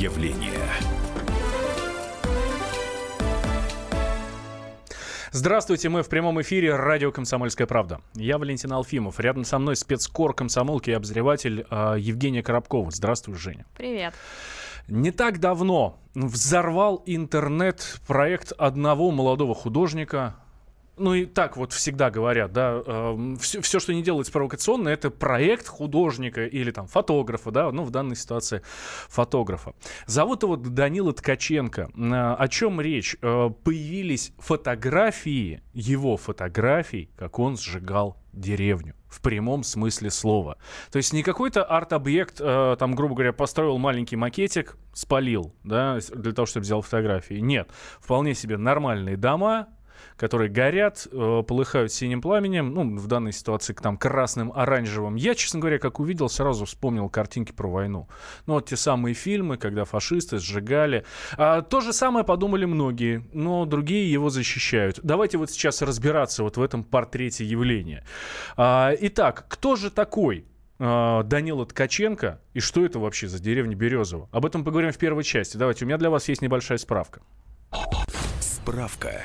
явление. Здравствуйте, мы в прямом эфире радио «Комсомольская правда». Я Валентин Алфимов. Рядом со мной спецкор комсомолки и обозреватель э, Евгения Коробкова. Здравствуй, Женя. Привет. Не так давно взорвал интернет проект одного молодого художника, ну и так вот всегда говорят, да, э, все, все, что не делается провокационно, это проект художника или там фотографа, да, ну в данной ситуации фотографа. Зовут его Данила Ткаченко. Э, о чем речь? Э, появились фотографии, его фотографий, как он сжигал деревню в прямом смысле слова. То есть не какой-то арт-объект, э, там, грубо говоря, построил маленький макетик, спалил, да, для того, чтобы взял фотографии. Нет, вполне себе нормальные дома, которые горят, э, полыхают синим пламенем, ну, в данной ситуации там красным, оранжевым. Я, честно говоря, как увидел, сразу вспомнил картинки про войну. Ну, вот те самые фильмы, когда фашисты сжигали. А, то же самое подумали многие, но другие его защищают. Давайте вот сейчас разбираться вот в этом портрете явления. А, итак, кто же такой а, Данила Ткаченко и что это вообще за деревня Березово? Об этом поговорим в первой части. Давайте, у меня для вас есть небольшая справка. Справка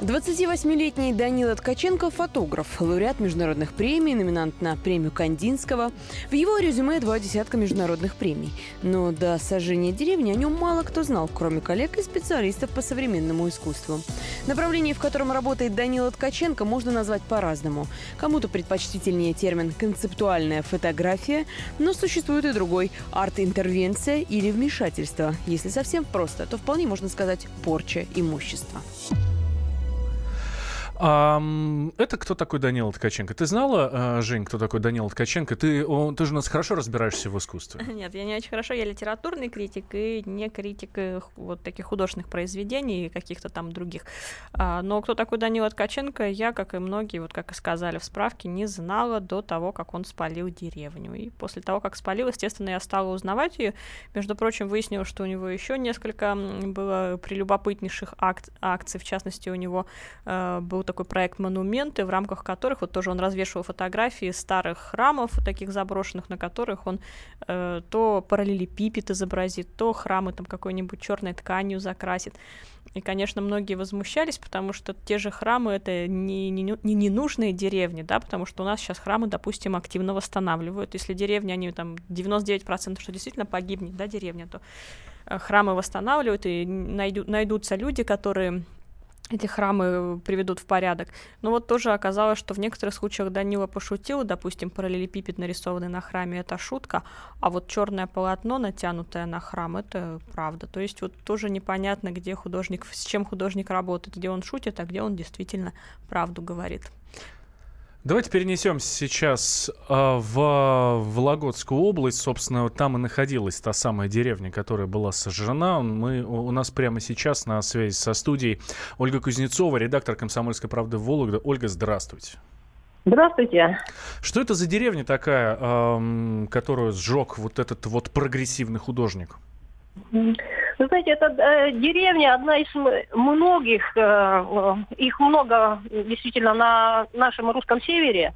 28-летний Данила Ткаченко – фотограф, лауреат международных премий, номинант на премию Кандинского. В его резюме два десятка международных премий. Но до сожжения деревни о нем мало кто знал, кроме коллег и специалистов по современному искусству. Направление, в котором работает Данила Ткаченко, можно назвать по-разному. Кому-то предпочтительнее термин «концептуальная фотография», но существует и другой – арт-интервенция или вмешательство. Если совсем просто, то вполне можно сказать «порча имущества». А, это кто такой Данила Ткаченко? Ты знала, э, Жень, кто такой Данила Ткаченко? Ты, он, ты же у нас хорошо разбираешься в искусстве. Нет, я не очень хорошо. Я литературный критик и не критик вот таких художественных произведений и каких-то там других. А, но кто такой Данила Ткаченко, я, как и многие, вот как и сказали в справке, не знала до того, как он спалил деревню. И после того, как спалил, естественно, я стала узнавать ее. Между прочим, выяснилось, что у него еще несколько было прелюбопытнейших акт, акций. В частности, у него э, был такой проект «Монументы», в рамках которых вот тоже он развешивал фотографии старых храмов, таких заброшенных, на которых он э, то параллелепипед изобразит, то храмы там какой-нибудь черной тканью закрасит. И, конечно, многие возмущались, потому что те же храмы — это не, не, не ненужные деревни, да, потому что у нас сейчас храмы, допустим, активно восстанавливают. Если деревня, они там 99% что действительно погибнет, да, деревня, то э, храмы восстанавливают, и найду, найдутся люди, которые эти храмы приведут в порядок. Но вот тоже оказалось, что в некоторых случаях Данила пошутил, допустим, параллелепипед, нарисованный на храме, это шутка, а вот черное полотно, натянутое на храм, это правда. То есть вот тоже непонятно, где художник, с чем художник работает, где он шутит, а где он действительно правду говорит. Давайте перенесемся сейчас э, в Вологодскую область. Собственно, там и находилась та самая деревня, которая была сожжена. Мы, у нас прямо сейчас на связи со студией Ольга Кузнецова, редактор «Комсомольской правды» в Вологда. Ольга, здравствуйте. Здравствуйте. Что это за деревня такая, э, которую сжег вот этот вот прогрессивный художник? Знаете, это э, деревня одна из многих, э, э, их много действительно на нашем русском севере.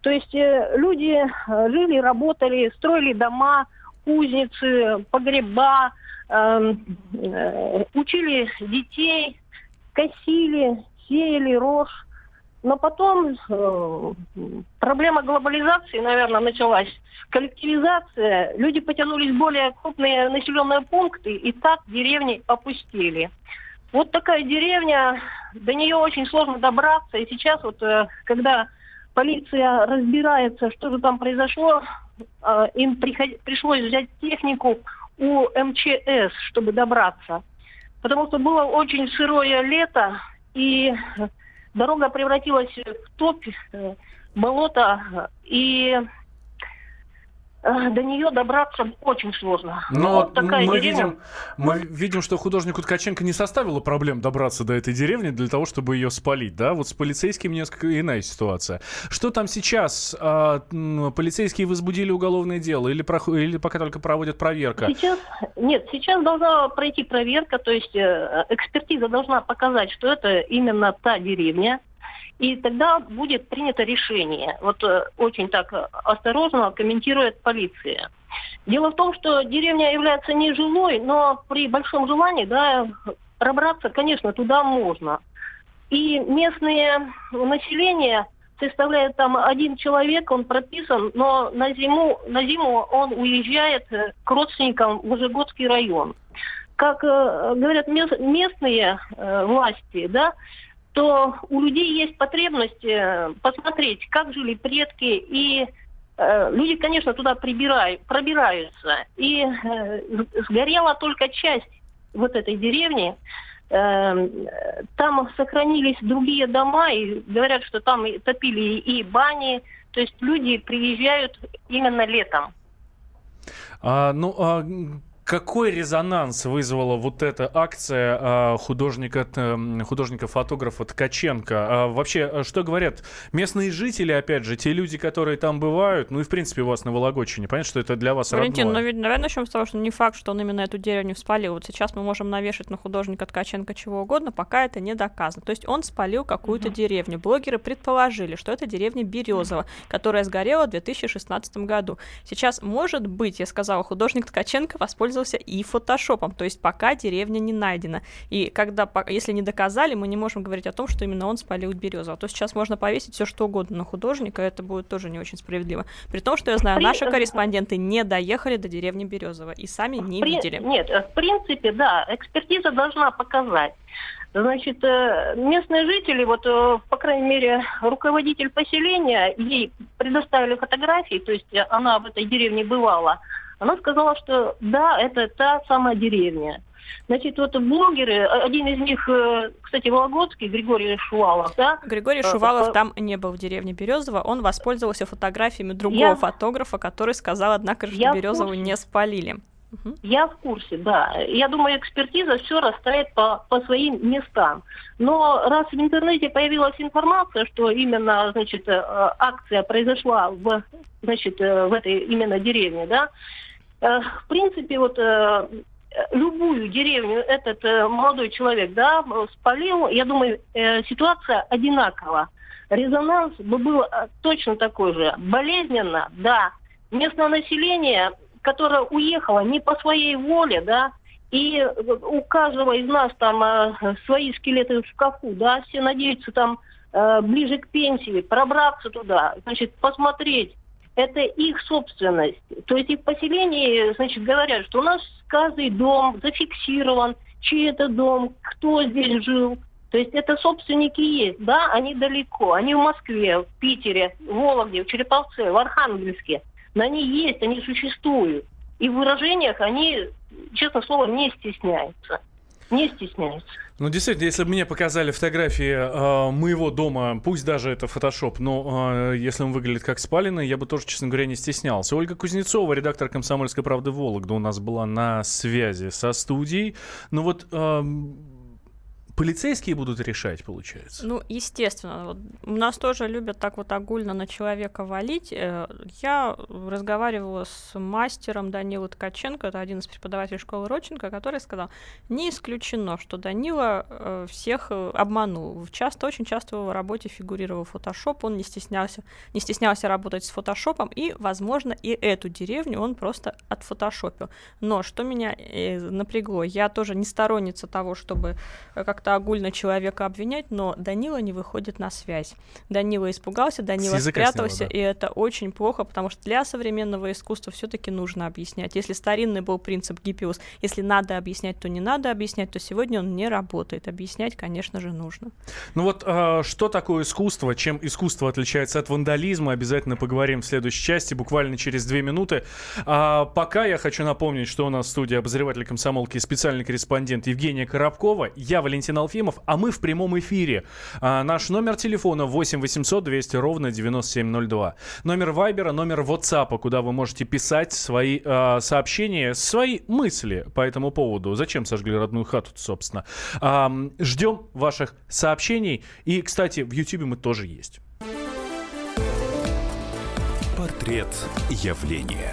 То есть э, люди э, жили, работали, строили дома, кузницы, погреба, э, э, учили детей, косили, сеяли рожь. Но потом э, проблема глобализации, наверное, началась. Коллективизация, люди потянулись в более крупные населенные пункты, и так деревни опустили. Вот такая деревня, до нее очень сложно добраться. И сейчас вот, э, когда полиция разбирается, что же там произошло, э, им приход... пришлось взять технику у МЧС, чтобы добраться. Потому что было очень сырое лето, и дорога превратилась в топь, э, болото, и э, до нее добраться очень сложно. Но вот такая мы, видим, мы видим, что художнику Ткаченко не составило проблем добраться до этой деревни для того, чтобы ее спалить, да? Вот с полицейским несколько иная ситуация. Что там сейчас? А, полицейские возбудили уголовное дело или, про, или пока только проводят проверка? Сейчас, нет, сейчас должна пройти проверка, то есть э, экспертиза должна показать, что это именно та деревня, и тогда будет принято решение. Вот э, очень так осторожно комментирует полиция. Дело в том, что деревня является нежилой, но при большом желании, да, пробраться, конечно, туда можно. И местное население составляет там один человек, он прописан, но на зиму, на зиму он уезжает к родственникам в Ужегодский район. Как э, говорят местные э, власти, да, то у людей есть потребность э, посмотреть, как жили предки, и э, люди, конечно, туда прибирают, пробираются. И э, сгорела только часть вот этой деревни. Э, там сохранились другие дома, и говорят, что там топили и бани. То есть люди приезжают именно летом. А, ну, а какой резонанс вызвала вот эта акция а, художника, художника-фотографа Ткаченко? А вообще, а что говорят местные жители, опять же, те люди, которые там бывают, ну и в принципе у вас на Вологодчине, понятно, что это для вас Валентин, родное. ну ведь, наверное, начнем с того, что не факт, что он именно эту деревню спалил. Вот сейчас мы можем навешать на художника Ткаченко чего угодно, пока это не доказано. То есть он спалил какую-то uh-huh. деревню. Блогеры предположили, что это деревня Березова, которая сгорела в 2016 году. Сейчас, может быть, я сказала, художник Ткаченко воспользовался воспользовался и фотошопом, то есть пока деревня не найдена. И когда, если не доказали, мы не можем говорить о том, что именно он спалил березу. А то сейчас можно повесить все что угодно на художника, это будет тоже не очень справедливо. При том, что я знаю, наши корреспонденты не доехали до деревни Березова и сами не При... видели. Нет, в принципе, да, экспертиза должна показать. Значит, э, местные жители, вот, э, по крайней мере, руководитель поселения, ей предоставили фотографии, то есть она в этой деревне бывала. Она сказала, что да, это та самая деревня. Значит, вот блогеры, один из них, э, кстати, Вологодский, Григорий Шувалов, да? Григорий э, Шувалов там не был в деревне Березово, он воспользовался фотографиями другого я... фотографа, который сказал, однако, что Березову не спалили. Я в курсе, да. Я думаю, экспертиза все расставит по, по своим местам. Но раз в интернете появилась информация, что именно, значит, э, акция произошла в, значит, в этой именно деревне, да, Э, в принципе, вот э, любую деревню этот э, молодой человек, да, спалил, я думаю, ситуация одинакова. Резонанс бы был точно такой же. Болезненно, да. Местное население, которое уехало не по своей воле, да, и у каждого из нас там свои скелеты в шкафу, да, все надеются там ближе к пенсии пробраться туда, значит, посмотреть, это их собственность. То есть их поселение, значит, говорят, что у нас каждый дом зафиксирован, чей это дом, кто здесь жил. То есть это собственники есть, да, они далеко, они в Москве, в Питере, в Вологде, в Череповце, в Архангельске. Но они есть, они существуют. И в выражениях они, честно слово, не стесняются. Не стесняются. Ну, действительно, если бы мне показали фотографии э, моего дома, пусть даже это фотошоп, но э, если он выглядит как спаленный, я бы тоже, честно говоря, не стеснялся. Ольга Кузнецова, редактор «Комсомольской правды» Вологда, у нас была на связи со студией. Ну вот... Э, полицейские будут решать, получается? Ну, естественно. Вот нас тоже любят так вот огульно на человека валить. Э, я разговаривала с мастером Данилой Ткаченко, это один из преподавателей школы Родченко, который сказал, не исключено, что Данила э, всех э, обманул. Часто, очень часто в его работе фигурировал фотошоп, он не стеснялся, не стеснялся работать с фотошопом, и, возможно, и эту деревню он просто отфотошопил. Но что меня напрягло, я тоже не сторонница того, чтобы как как-то огульно человека обвинять, но Данила не выходит на связь. Данила испугался, Данила спрятался, сняла, да. и это очень плохо, потому что для современного искусства все-таки нужно объяснять. Если старинный был принцип Гиппиус, если надо объяснять, то не надо объяснять, то сегодня он не работает. Объяснять, конечно же, нужно. Ну вот э, что такое искусство, чем искусство отличается от вандализма, обязательно поговорим в следующей части, буквально через две минуты. А пока я хочу напомнить, что у нас в студии обозреватель комсомолки и специальный корреспондент Евгения Коробкова. Я Валентин Валентин Алфимов, а мы в прямом эфире. А, наш номер телефона 8 800 200 ровно 9702. Номер Вайбера, номер WhatsApp, куда вы можете писать свои а, сообщения, свои мысли по этому поводу. Зачем сожгли родную хату, собственно. А, ждем ваших сообщений. И, кстати, в YouTube мы тоже есть. Портрет явления.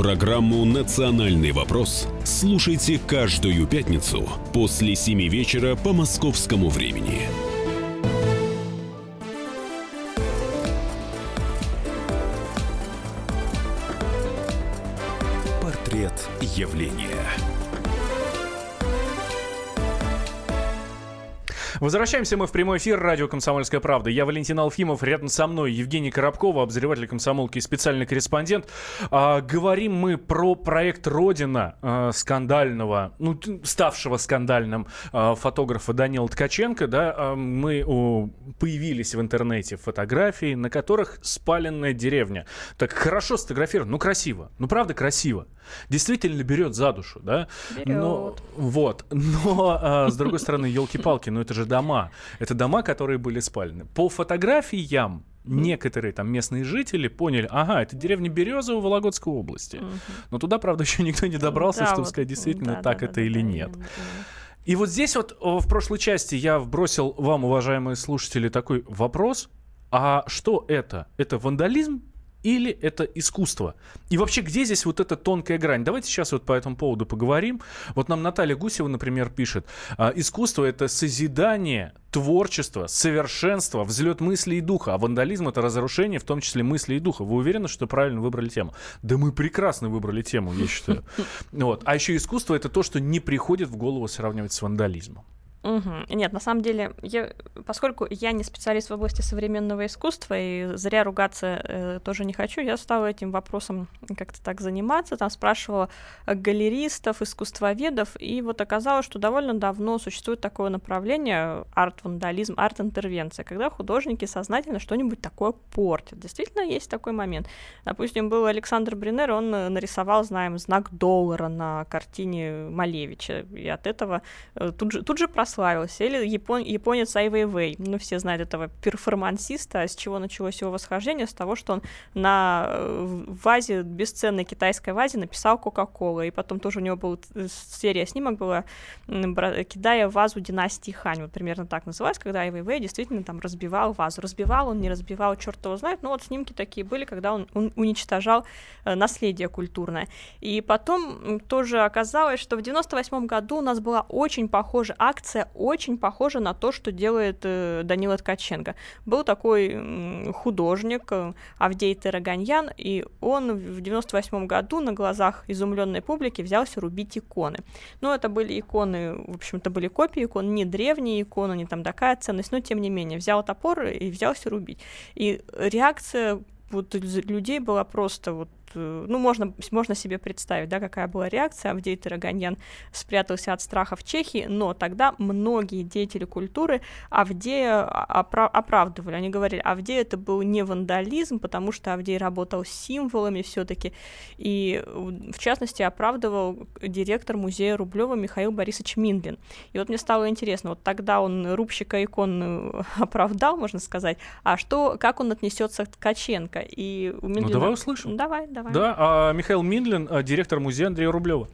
Программу «Национальный вопрос» слушайте каждую пятницу после 7 вечера по московскому времени. Портрет явления. Возвращаемся мы в прямой эфир радио «Комсомольская правда». Я Валентин Алфимов, рядом со мной Евгений Коробкова, обозреватель комсомолки и специальный корреспондент. А, говорим мы про проект «Родина» а, скандального, ну, ставшего скандальным а, фотографа Данила Ткаченко. Да, а, мы о, появились в интернете фотографии, на которых спаленная деревня. Так хорошо сфотографировано, ну красиво, ну правда красиво. Действительно берет за душу, да? Берет. Но, вот, но а, с другой стороны, елки-палки, ну это же дома. Это дома, которые были спалены. По фотографиям некоторые там местные жители поняли, ага, это деревня Березово Вологодской области. Но туда, правда, еще никто не добрался, Да, чтобы вот, сказать, действительно, да, так да, это да, или да, нет. И вот здесь вот в прошлой части я вбросил вам, уважаемые слушатели, такой вопрос. А что это? Это вандализм или это искусство? И вообще, где здесь вот эта тонкая грань? Давайте сейчас вот по этому поводу поговорим. Вот нам Наталья Гусева, например, пишет. «А, Искусство — это созидание, творчество, совершенство, взлет мысли и духа. А вандализм — это разрушение, в том числе мысли и духа. Вы уверены, что правильно выбрали тему? Да мы прекрасно выбрали тему, я считаю. Вот. А еще искусство — это то, что не приходит в голову сравнивать с вандализмом. Мгм. Нет, на самом деле, я, поскольку я не специалист в области современного искусства и зря ругаться э, тоже не хочу, я стала этим вопросом как-то так заниматься, там спрашивала галеристов, искусствоведов, и вот оказалось, что довольно давно существует такое направление арт-вандализм, арт-интервенция, когда художники сознательно что-нибудь такое портят. Действительно, есть такой момент. Допустим, был Александр Бринер, он э, нарисовал, знаем, знак доллара на картине Малевича, и от этого э, тут же, тут же прославился. Или япон, японец Ай Вейвей, ну все знают этого перформансиста, с чего началось его восхождение, с того, что он на вазе, бесценной китайской вазе написал Кока-Кола, и потом тоже у него была э, серия снимок была, кидая вазу династии Хань, вот примерно так называлось, когда Ай Вейвей действительно там разбивал вазу, разбивал он, не разбивал, черт его знает, но вот снимки такие были, когда он, он уничтожал э, наследие культурное. И потом тоже оказалось, что в 98 году у нас была очень похожая акция, очень похожа на то, что делает э, Данила Ткаченко. Был такой художник э, Авдей Тераганьян, и он в 98 году на глазах изумленной публики взялся рубить иконы. Ну, это были иконы, в общем-то, были копии икон, не древние иконы, не там такая ценность, но тем не менее, взял топор и взялся рубить. И реакция вот людей была просто вот ну, можно, можно себе представить, да, какая была реакция. Авдей Тараганьян спрятался от страха в Чехии, но тогда многие деятели культуры Авдея опра- оправдывали. Они говорили, Авдей это был не вандализм, потому что Авдей работал с символами все-таки. И, в частности, оправдывал директор музея Рублева Михаил Борисович Миндлин. И вот мне стало интересно, вот тогда он рубщика икон э, оправдал, можно сказать, а что, как он отнесется к Ткаченко? И у Миндлина... Ну, давай услышим. Давай, давай. Да, а Михаил Миндлин, а, директор музея Андрея Рублева.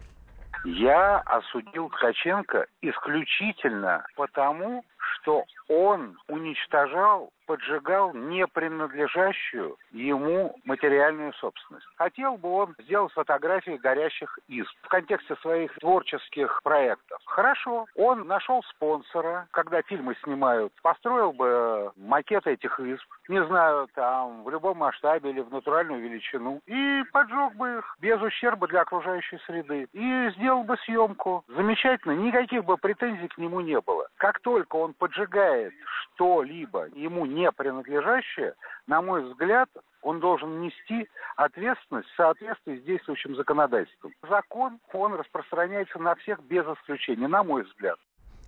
Я осудил Ткаченко исключительно потому, что он уничтожал, поджигал не принадлежащую ему материальную собственность. Хотел бы он сделать фотографии горящих изб в контексте своих творческих проектов. Хорошо, он нашел спонсора, когда фильмы снимают, построил бы макет этих изб, не знаю, там, в любом масштабе или в натуральную величину, и поджег бы их без ущерба для окружающей среды. И сделал бы съемку. Замечательно, никаких бы претензий к нему не было. Как только он поджигает что-либо ему не принадлежащее, на мой взгляд, он должен нести ответственность в соответствии с действующим законодательством. Закон, он распространяется на всех без исключения, на мой взгляд.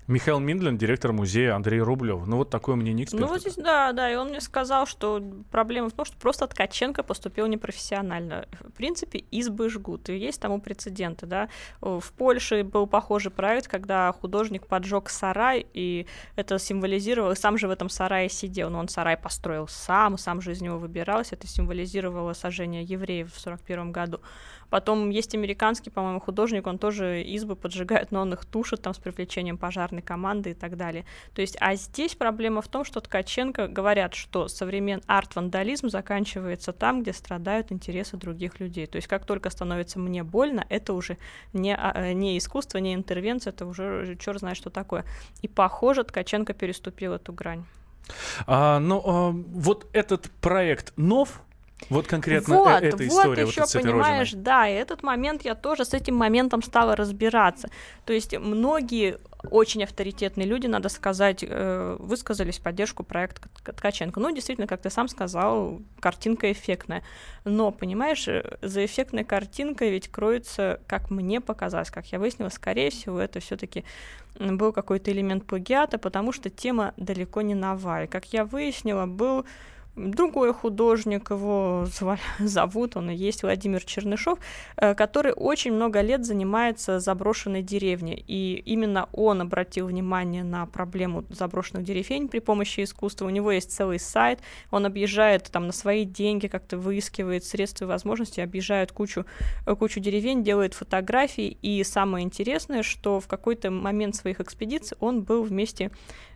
Михаил Миндлин, директор музея Андрей Рублев. Ну вот такое мнение эксперта. Ну вот здесь, да, да, и он мне сказал, что проблема в том, что просто Ткаченко поступил непрофессионально. В принципе, избы жгут, и есть тому прецеденты, да. В Польше был похожий проект, когда художник поджег сарай, и это символизировало, сам же в этом сарае сидел, но он сарай построил сам, сам же из него выбирался, это символизировало сожжение евреев в 41 году. Потом есть американский, по-моему, художник, он тоже избы поджигает, но он их тушит там с привлечением пожарной команды и так далее. То есть, а здесь проблема в том, что Ткаченко говорят, что современный арт-вандализм заканчивается там, где страдают интересы других людей. То есть, как только становится мне больно, это уже не, а, э, не искусство, не интервенция, это уже черт знает, что такое. И, похоже, Ткаченко переступил эту грань. А, ну, а, вот этот проект нов, вот конкретно вот, э, эта вот история, еще, вот понимаешь, да, и этот момент я тоже с этим моментом стала разбираться. То есть многие очень авторитетные люди, надо сказать, э, высказались в поддержку проекта Ткаченко. Ну, действительно, как ты сам сказал, картинка эффектная. Но, понимаешь, э, за эффектной картинкой ведь кроется, как мне показалось, как я выяснила, скорее всего, это все-таки был какой-то элемент плагиата, потому что тема далеко не новая. Как я выяснила, был другой художник, его зовут, он и есть Владимир Чернышов, э, который очень много лет занимается заброшенной деревней. И именно он обратил внимание на проблему заброшенных деревень при помощи искусства. У него есть целый сайт, он объезжает там на свои деньги, как-то выискивает средства и возможности, объезжает кучу, э, кучу деревень, делает фотографии. И самое интересное, что в какой-то момент своих экспедиций он был вместе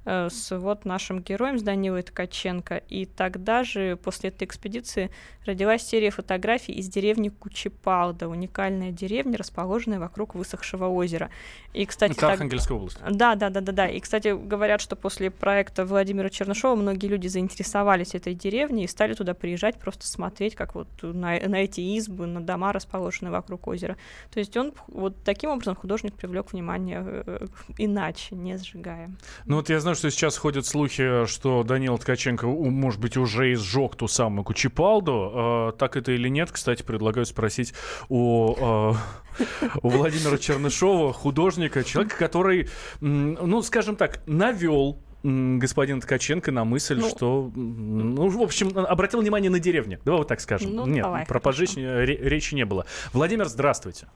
с вот нашим героем, с Данилой Ткаченко. И тогда же, после этой экспедиции, родилась серия фотографий из деревни Кучепалда, уникальная деревня, расположенная вокруг высохшего озера. И, кстати, Это так... Архангельская область. Да, да, да, да, да. И, кстати, говорят, что после проекта Владимира Чернышова многие люди заинтересовались этой деревней и стали туда приезжать просто смотреть, как вот на, на эти избы, на дома, расположенные вокруг озера. То есть он вот таким образом художник привлек внимание э, иначе, не сжигая. Ну вот я знаю, что сейчас ходят слухи, что Данил Ткаченко, может быть, уже изжег ту самую Кучепалду. Э, так это или нет, кстати, предлагаю спросить у, э, у Владимира Чернышова, художника, человека, который, ну, скажем так, навел господин Ткаченко на мысль, ну, что, ну, в общем, обратил внимание на деревню. Давай вот так скажем. Ну, Нет, давай, про пожечь речи не было. Владимир, здравствуйте.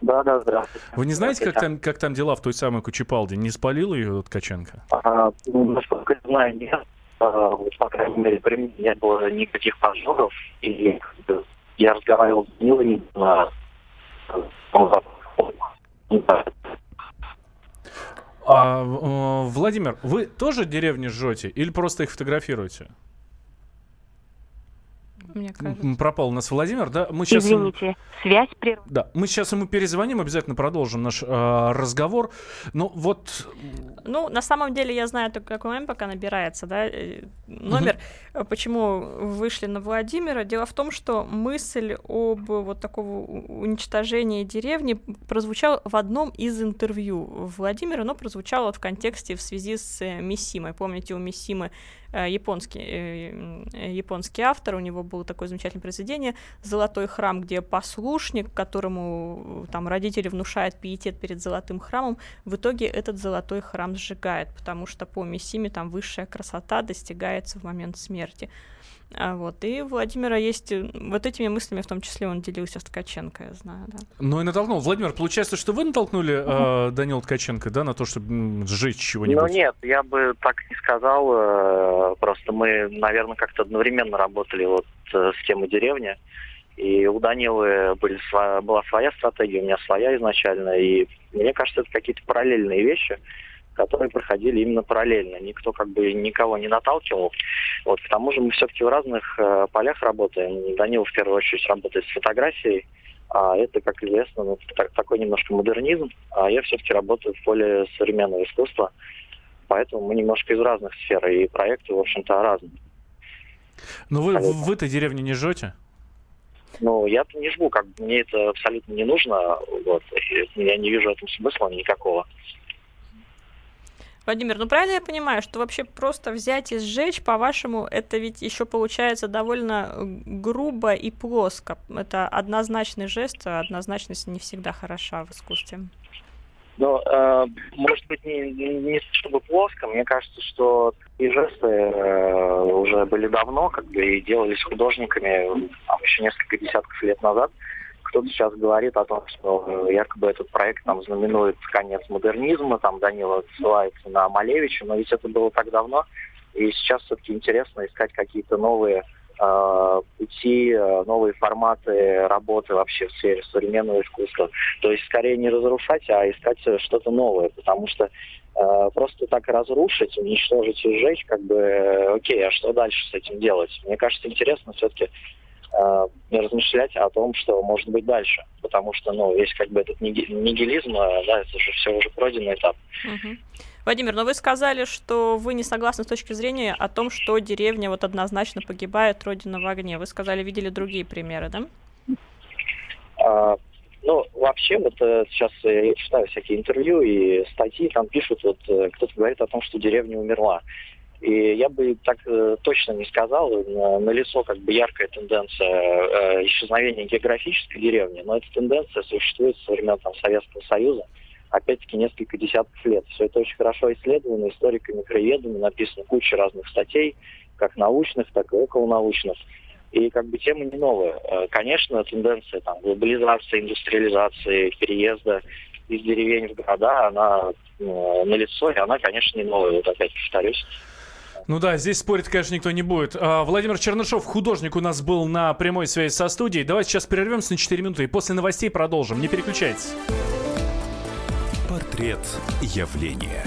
Да, да, здравствуйте. Вы не знаете, как там, как там дела в той самой Кучепалде? Не спалил ее Ткаченко? А, ну, насколько я знаю, нет. А, вот, по крайней мере, при мне не было никаких пожаров. И я разговаривал с Нилой на... А, Владимир, вы тоже деревни жжете или просто их фотографируете? Мне кажется. Пропал у нас Владимир, да? Мы сейчас Извините, связь прервана. Да, мы сейчас ему перезвоним, обязательно продолжим наш э, разговор. Ну вот... Ну, на самом деле я знаю только какой момент, пока набирается, да, э, номер. Mm-hmm. Почему вышли на Владимира? Дело в том, что мысль об вот такого уничтожении деревни прозвучала в одном из интервью Владимира, но прозвучало в контексте в связи с э, Миссимой. Помните, у Миссимы Э, японский, э, японский автор, у него было такое замечательное произведение «Золотой храм», где послушник, которому там родители внушают пиетет перед золотым храмом, в итоге этот золотой храм сжигает, потому что по Миссиме там высшая красота достигается в момент смерти. А вот. И у Владимира есть э, вот этими мыслями, в том числе он делился с Ткаченко, я знаю, да. Ну и натолкнул. Владимир, получается, что вы натолкнули э, Данила Ткаченко, да, на то, чтобы сжечь чего-нибудь? Ну нет, я бы так не сказал. Э, просто мы, наверное, как-то одновременно работали вот э, с темой деревни. И у Данилы были, была своя стратегия, у меня своя изначально. И мне кажется, это какие-то параллельные вещи которые проходили именно параллельно. Никто как бы никого не наталкивал. Вот, к тому же мы все-таки в разных э, полях работаем. Данил в первую очередь работает с фотографией, а это, как известно, ну, так, такой немножко модернизм, а я все-таки работаю в поле современного искусства. Поэтому мы немножко из разных сфер, и проекты, в общем-то, разные. Но вы в этой деревне не жжете? Ну, я-то не жгу, как бы мне это абсолютно не нужно, вот, я не вижу в этом смысла никакого. Владимир, ну правильно я понимаю, что вообще просто взять и сжечь, по-вашему, это ведь еще получается довольно э, грубо и плоско. Это однозначный жест, а однозначность не всегда хороша в искусстве. Но, э, может быть, не, не чтобы плоско, мне кажется, что и жесты э, уже были давно, как бы, и делались художниками там, еще несколько десятков лет назад. Кто-то сейчас говорит о том, что э, якобы этот проект там знаменует конец модернизма, там Данила ссылается на Малевича, но ведь это было так давно, и сейчас все-таки интересно искать какие-то новые э, пути, э, новые форматы работы вообще в сфере современного искусства. То есть скорее не разрушать, а искать что-то новое, потому что э, просто так разрушить, уничтожить и сжечь, как бы, э, окей, а что дальше с этим делать? Мне кажется, интересно все-таки размышлять о том, что может быть дальше. Потому что, ну, весь как бы этот нигилизм, да, это же все уже пройденный этап. Угу. Владимир, но вы сказали, что вы не согласны с точки зрения о том, что деревня вот однозначно погибает, родина в огне. Вы сказали, видели другие примеры, да? А, ну, вообще, вот э, сейчас я читаю всякие интервью и статьи, там пишут, вот э, кто-то говорит о том, что деревня умерла. И я бы так э, точно не сказал, на, на лицо как бы яркая тенденция э, исчезновения географической деревни, но эта тенденция существует со времен там, Советского Союза опять-таки, несколько десятков лет. Все это очень хорошо исследовано историками, краеведами, написано куча разных статей, как научных, так и околонаучных. И как бы тема не новая. Э, конечно, тенденция там, глобализации, индустриализации, переезда из деревень в города, она э, налицо, и она, конечно, не новая. Вот опять повторюсь. Ну да, здесь спорить, конечно, никто не будет. А, Владимир Чернышов, художник, у нас был на прямой связи со студией. Давайте сейчас прервемся на 4 минуты и после новостей продолжим. Не переключайтесь. Портрет явления.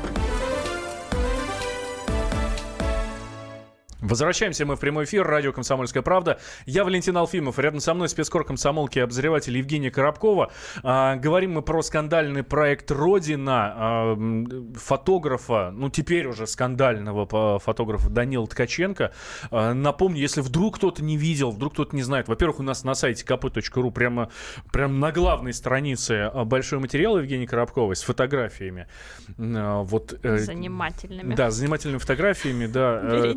Возвращаемся мы в прямой эфир. Радио «Комсомольская правда». Я Валентин Алфимов. Рядом со мной спецкор комсомолки и обозреватель Евгения Коробкова. А, говорим мы про скандальный проект «Родина» а, фотографа, ну теперь уже скандального фотографа Данила Ткаченко. А, напомню, если вдруг кто-то не видел, вдруг кто-то не знает. Во-первых, у нас на сайте kp.ru прямо, прямо на главной странице а, большой материал Евгения Коробковой с фотографиями. А, вот, э, занимательными. Да, занимательными фотографиями, да. Э,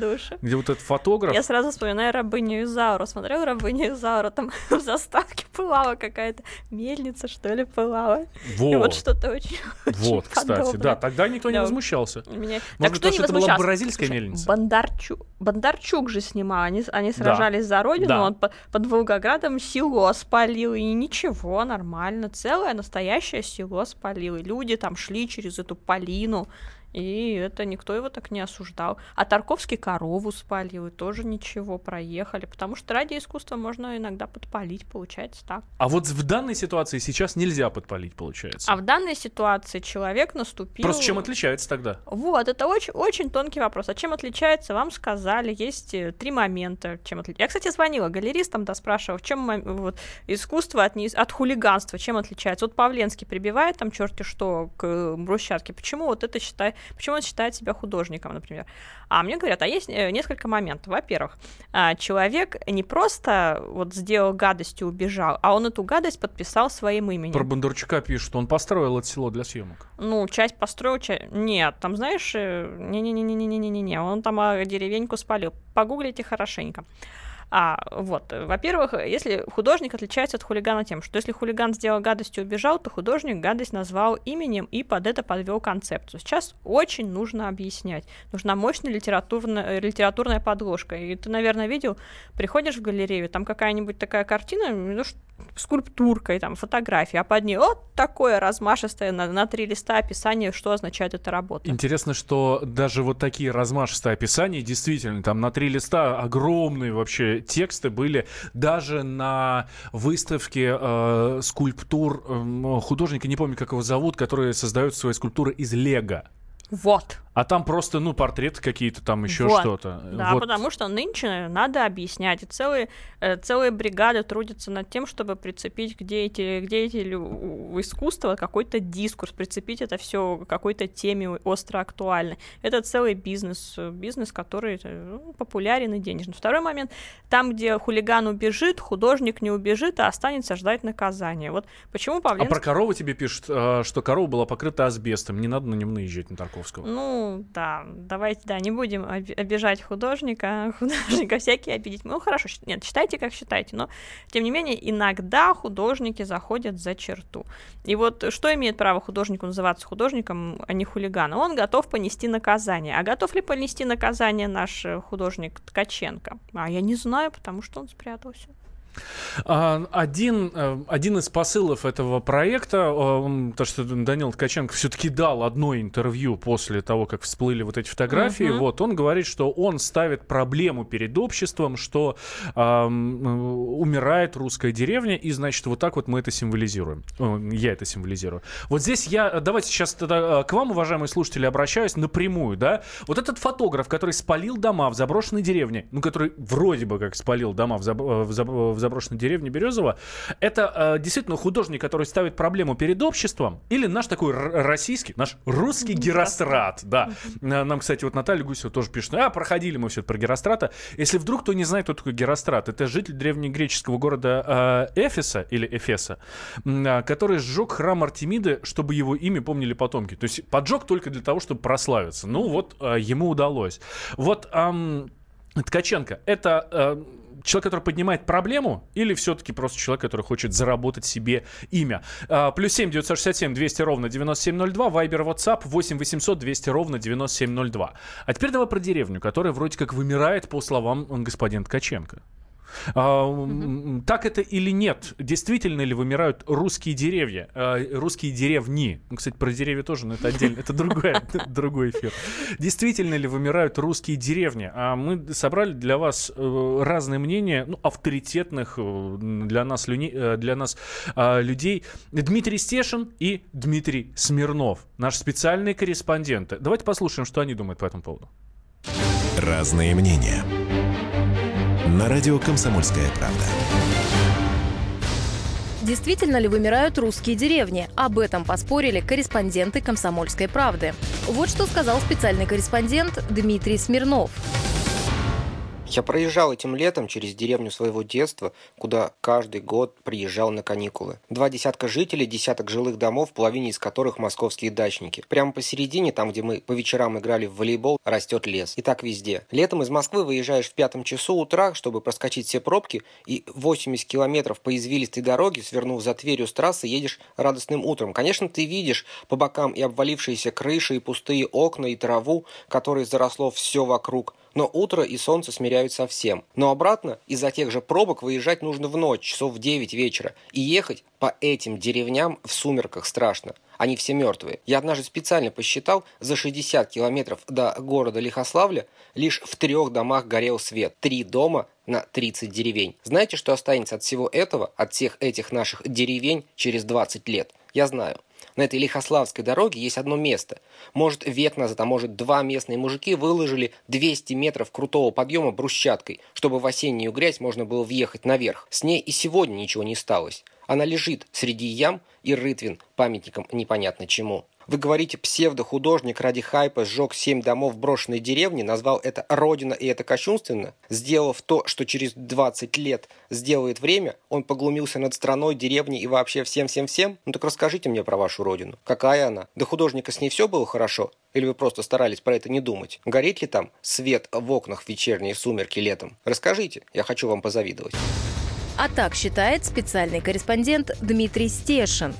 Душе. Где вот этот фотограф. Я сразу вспоминаю рабыню Изауру. Смотрел рабыню Изауру, там в заставке пылала какая-то мельница, что ли, пылала. Вот. И вот что-то очень Вот, кстати, да, тогда никто не возмущался. Меня... Может так что это была бразильская мельница? Бондарчук, Бондарчук же снимал, они, они сражались за родину, он под, под Волгоградом село спалил, и ничего, нормально, целое настоящее село спалил, и люди там шли через эту полину, и это никто его так не осуждал. А Тарковский корову спалил, и тоже ничего, проехали. Потому что ради искусства можно иногда подпалить, получается так. А вот в данной ситуации сейчас нельзя подпалить, получается. А в данной ситуации человек наступил... Просто чем отличается тогда? Вот, это очень, очень тонкий вопрос. А чем отличается? Вам сказали, есть э, три момента, чем отличается. Я, кстати, звонила галеристам, да, спрашивала, в чем вот, искусство от, от хулиганства, чем отличается? Вот Павленский прибивает там черти что к брусчатке. Почему вот это считает Почему он считает себя художником, например? А мне говорят, а есть э, несколько моментов. Во-первых, а, человек не просто вот сделал гадость и убежал, а он эту гадость подписал своим именем. Про Бондарчука пишут, он построил это село для съемок. Ну, часть построил, часть... Нет, там, знаешь, э, не-не-не-не-не-не-не, он там а, деревеньку спалил. Погуглите хорошенько. А, вот, во-первых, если художник отличается от хулигана тем, что если хулиган сделал гадость и убежал, то художник гадость назвал именем и под это подвел концепцию. Сейчас очень нужно объяснять. Нужна мощная литературная, литературная подложка. И ты, наверное, видел, приходишь в галерею, там какая-нибудь такая картина, ну, скульптуркой, там, фотографией, а под ней вот такое размашистое на, на три листа описание, что означает эта работа. Интересно, что даже вот такие размашистые описания, действительно, там на три листа огромные вообще тексты были даже на выставке э, скульптур э, художника, не помню, как его зовут, который создает свои скульптуры из лего. Вот. А там просто, ну, портреты какие-то, там еще вот. что-то. Да, вот. потому что нынче надо объяснять. И целые, э, целые бригады трудятся над тем, чтобы прицепить к деятелю, к деятелю искусства какой-то дискурс, прицепить это все к какой-то теме остро актуальной. Это целый бизнес, бизнес, который э, ну, популярен и денежный. Второй момент, там, где хулиган убежит, художник не убежит, а останется ждать наказания. Вот почему Павленский... А про корову тебе пишут, э, что корова была покрыта асбестом, не надо на нем наезжать на Тарковского. Ну, да, давайте, да, не будем обижать художника, художника всякие обидеть. Ну, хорошо, нет, считайте, как считаете, но, тем не менее, иногда художники заходят за черту. И вот что имеет право художнику называться художником, а не хулиганом? Он готов понести наказание. А готов ли понести наказание наш э, художник Ткаченко? А я не знаю, потому что он спрятался. А, один, э, один из посылов этого проекта, э, то, что Данил Ткаченко все-таки дал одно интервью после того, как всплыли вот эти фотографии, uh-huh. вот, он говорит, что он ставит проблему перед обществом, что э, умирает русская деревня, и, значит, вот так вот мы это символизируем. Я это символизирую. Вот здесь я, давайте сейчас тогда к вам, уважаемые слушатели, обращаюсь напрямую, да. Вот этот фотограф, который спалил дома в заброшенной деревне, ну, который вроде бы как спалил дома в, заб- в, заб- в заброшенной деревне Березово, это э, действительно художник, который ставит проблему перед обществом, или наш такой российский, наш русский Герострат, да. Нам, кстати, вот Наталья Гусева тоже пишет, а, проходили мы все про Герострата. Если вдруг кто не знает, кто такой Герострат, это житель древнегреческого города э, Эфеса, или Эфеса, э, который сжег храм Артемиды, чтобы его имя помнили потомки. То есть поджег только для того, чтобы прославиться. Ну вот, э, ему удалось. Вот... Э, Ткаченко, это э, человек, который поднимает проблему, или все-таки просто человек, который хочет заработать себе имя? А, плюс 7 967 200 ровно 9702, Вайбер, WhatsApp 8 800 200 ровно 9702. А теперь давай про деревню, которая вроде как вымирает, по словам господина Ткаченко. А. Так это или нет? Действительно ли вымирают русские деревья, а, русские деревни? Ну, кстати, про деревья тоже, но это отдельно, это другой, другой эфир. Действительно ли вымирают русские деревни? А мы собрали для вас э, разные мнения, ну, авторитетных э, для нас, э, для нас людей. Дмитрий Стешин и Дмитрий Смирнов, наши специальные корреспонденты. Давайте послушаем, что они думают по этому поводу. Разные мнения на радио «Комсомольская правда». Действительно ли вымирают русские деревни? Об этом поспорили корреспонденты «Комсомольской правды». Вот что сказал специальный корреспондент Дмитрий Смирнов. Я проезжал этим летом через деревню своего детства, куда каждый год приезжал на каникулы. Два десятка жителей, десяток жилых домов, половине из которых московские дачники. Прямо посередине, там, где мы по вечерам играли в волейбол, растет лес. И так везде. Летом из Москвы выезжаешь в пятом часу утра, чтобы проскочить все пробки, и 80 километров по извилистой дороге, свернув за Тверью с трассы, едешь радостным утром. Конечно, ты видишь по бокам и обвалившиеся крыши, и пустые окна, и траву, которой заросло все вокруг но утро и солнце смиряют совсем. Но обратно из-за тех же пробок выезжать нужно в ночь, часов в 9 вечера, и ехать по этим деревням в сумерках страшно. Они все мертвые. Я однажды специально посчитал, за 60 километров до города Лихославля лишь в трех домах горел свет. Три дома на 30 деревень. Знаете, что останется от всего этого, от всех этих наших деревень через 20 лет? Я знаю. На этой Лихославской дороге есть одно место. Может, век назад, а может, два местные мужики выложили 200 метров крутого подъема брусчаткой, чтобы в осеннюю грязь можно было въехать наверх. С ней и сегодня ничего не сталось. Она лежит среди ям и рытвин памятником непонятно чему. Вы говорите, псевдохудожник ради хайпа сжег семь домов брошенной деревне, назвал это «Родина» и это кощунственно? Сделав то, что через 20 лет сделает время, он поглумился над страной, деревней и вообще всем-всем-всем? Ну так расскажите мне про вашу родину. Какая она? До художника с ней все было хорошо? Или вы просто старались про это не думать? Горит ли там свет в окнах в вечерние сумерки летом? Расскажите, я хочу вам позавидовать. А так считает специальный корреспондент Дмитрий Стешин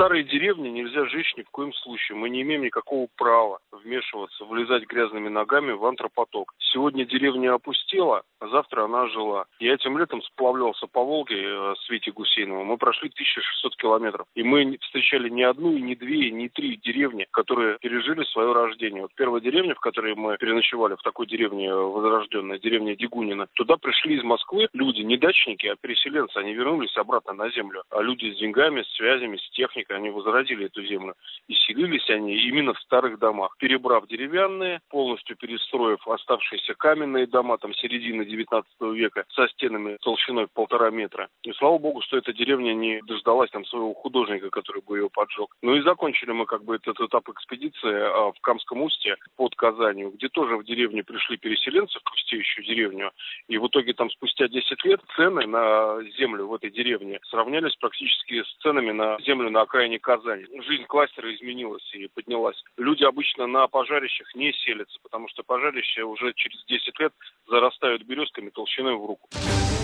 старые деревни нельзя жечь ни в коем случае. Мы не имеем никакого права вмешиваться, влезать грязными ногами в антропоток. Сегодня деревня опустела, а завтра она жила. Я этим летом сплавлялся по Волге э, с Витей Гусейновым. Мы прошли 1600 километров. И мы встречали не одну, не две, не три деревни, которые пережили свое рождение. Вот первая деревня, в которой мы переночевали, в такой деревне э, возрожденной, деревня Дегунина, туда пришли из Москвы люди, не дачники, а переселенцы. Они вернулись обратно на землю. А люди с деньгами, с связями, с техникой, они возродили эту землю. И селились они именно в старых домах. Перебрав деревянные, полностью перестроив оставшиеся каменные дома, там середины 19 века, со стенами толщиной полтора метра. И слава богу, что эта деревня не дождалась там своего художника, который бы ее поджег. Ну и закончили мы как бы этот этап экспедиции а, в Камском устье под Казанью, где тоже в деревню пришли переселенцы, в пустеющую деревню. И в итоге там спустя 10 лет цены на землю в этой деревне сравнялись практически с ценами на землю на окраине Казани. Жизнь кластера изменилась и поднялась. Люди обычно на пожарищах не селятся, потому что пожарища уже через 10 лет зарастают березками толщиной в руку.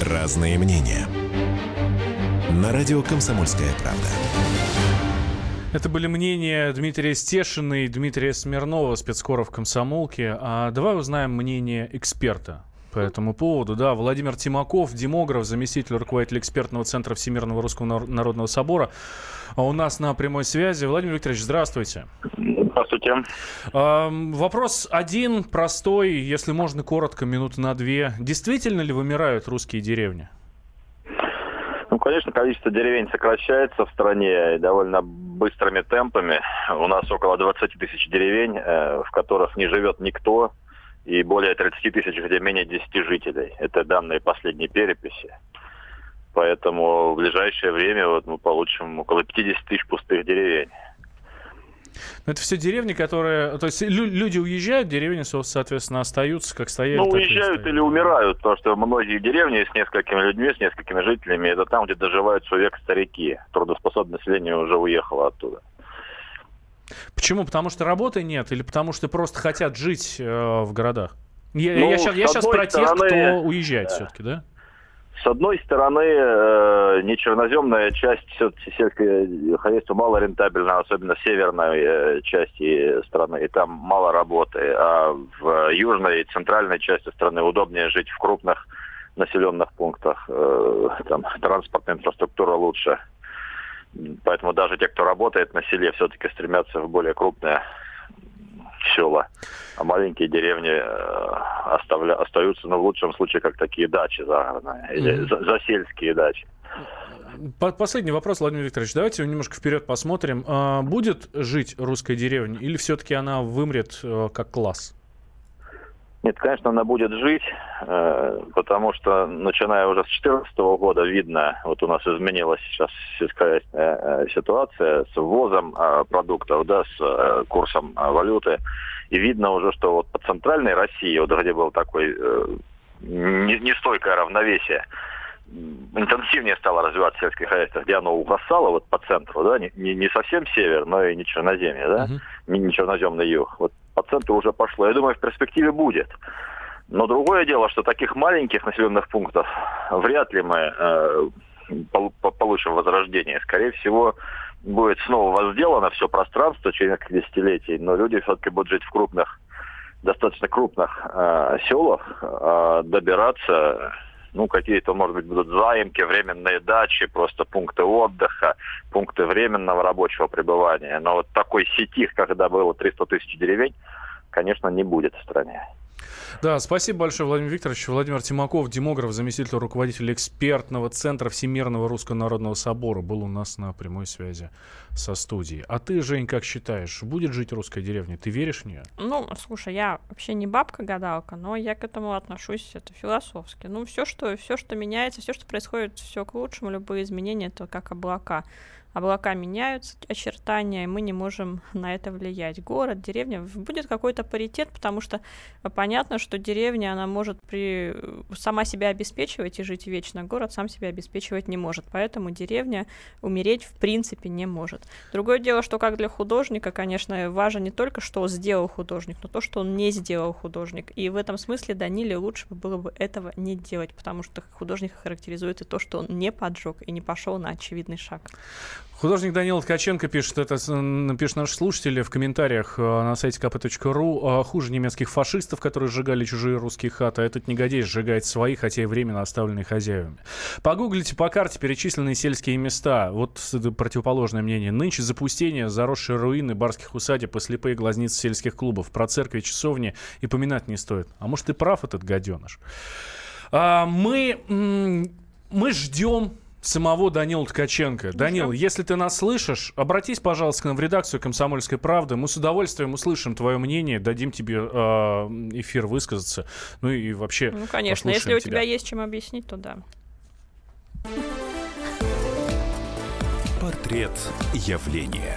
Разные мнения. На радио «Комсомольская правда». Это были мнения Дмитрия Стешина и Дмитрия Смирнова, спецкоров комсомолки. А давай узнаем мнение эксперта по этому поводу. Да, Владимир Тимаков, демограф, заместитель руководителя экспертного центра Всемирного Русского Народного Собора. А у нас на прямой связи. Владимир Викторович, здравствуйте. Здравствуйте. Вопрос один, простой, если можно коротко, минуты на две. Действительно ли вымирают русские деревни? Ну, конечно, количество деревень сокращается в стране довольно быстрыми темпами. У нас около 20 тысяч деревень, э, в которых не живет никто, и более 30 тысяч, где менее 10 жителей. Это данные последней переписи. Поэтому в ближайшее время вот мы получим около 50 тысяч пустых деревень. Но это все деревни, которые... То есть люди уезжают, деревни, соответственно, остаются, как стояли. Ну, уезжают или умирают, потому что многие деревни с несколькими людьми, с несколькими жителями, это там, где доживают свой век старики. Трудоспособное население уже уехало оттуда. Почему? Потому что работы нет или потому что просто хотят жить э, в городах? Я, ну, я, сейчас, я сейчас про тех, стороны, кто уезжает да. все-таки, да? С одной стороны, э, нечерноземная часть все-таки сельское хозяйство мало рентабельно, особенно в северной э, части страны, и там мало работы. А в южной и центральной части страны удобнее жить в крупных населенных пунктах. Э, там транспортная инфраструктура лучше. Поэтому даже те, кто работает на селе, все-таки стремятся в более крупные села. А маленькие деревни э, оставля, остаются, ну, в лучшем случае, как такие дачи загородные, или mm-hmm. за, засельские дачи. Последний вопрос, Владимир Викторович. Давайте немножко вперед посмотрим. А, будет жить русская деревня или все-таки она вымрет э, как класс? Нет, конечно, она будет жить, э, потому что, начиная уже с 2014 года, видно, вот у нас изменилась сейчас сельская э, ситуация с ввозом э, продуктов, да, с курсом валюты. И видно уже, что вот по центральной России, вот где был такой нестойкое равновесие, интенсивнее стало развиваться сельское хозяйство, где оно угасало вот по центру, да, не, не совсем север, но и не черноземье, да, uh-huh. не, не черноземный юг. Вот по центру уже пошло. Я думаю, в перспективе будет. Но другое дело, что таких маленьких населенных пунктов вряд ли мы э, получим возрождение. Скорее всего, будет снова возделано все пространство через несколько десятилетий, но люди все-таки будут жить в крупных, достаточно крупных э, селах, э, добираться ну, какие-то, может быть, будут заимки, временные дачи, просто пункты отдыха, пункты временного рабочего пребывания. Но вот такой сети, когда было 300 тысяч деревень, конечно, не будет в стране. Да, спасибо большое, Владимир Викторович. Владимир Тимаков, демограф, заместитель руководителя экспертного центра Всемирного Русского Народного Собора, был у нас на прямой связи со студией. А ты, Жень, как считаешь, будет жить русская деревня? Ты веришь в нее? Ну, слушай, я вообще не бабка-гадалка, но я к этому отношусь это философски. Ну, все, что, все, что меняется, все, что происходит, все к лучшему, любые изменения, это как облака облака меняются, очертания, и мы не можем на это влиять. Город, деревня, будет какой-то паритет, потому что понятно, что деревня, она может при... сама себя обеспечивать и жить вечно, город сам себя обеспечивать не может, поэтому деревня умереть в принципе не может. Другое дело, что как для художника, конечно, важно не только, что сделал художник, но то, что он не сделал художник. И в этом смысле Даниле лучше было бы этого не делать, потому что художник характеризует и то, что он не поджег и не пошел на очевидный шаг. Художник Данил Ткаченко пишет, это пишет наши слушатели в комментариях э, на сайте kp.ru. Хуже немецких фашистов, которые сжигали чужие русские хаты. А этот негодяй сжигает свои, хотя и временно оставленные хозяевами. Погуглите по карте перечисленные сельские места. Вот противоположное мнение. Нынче запустение, заросшие руины барских усадеб и слепые глазницы сельских клубов. Про церкви, часовни и поминать не стоит. А может и прав этот гаденыш. А, мы, мы ждем самого Данила Ткаченко. Данил, если ты нас слышишь, обратись, пожалуйста, к нам в редакцию «Комсомольской правды». Мы с удовольствием услышим твое мнение, дадим тебе э, эфир высказаться. Ну и вообще Ну, конечно, если у тебя. тебя есть чем объяснить, то да. Портрет явления.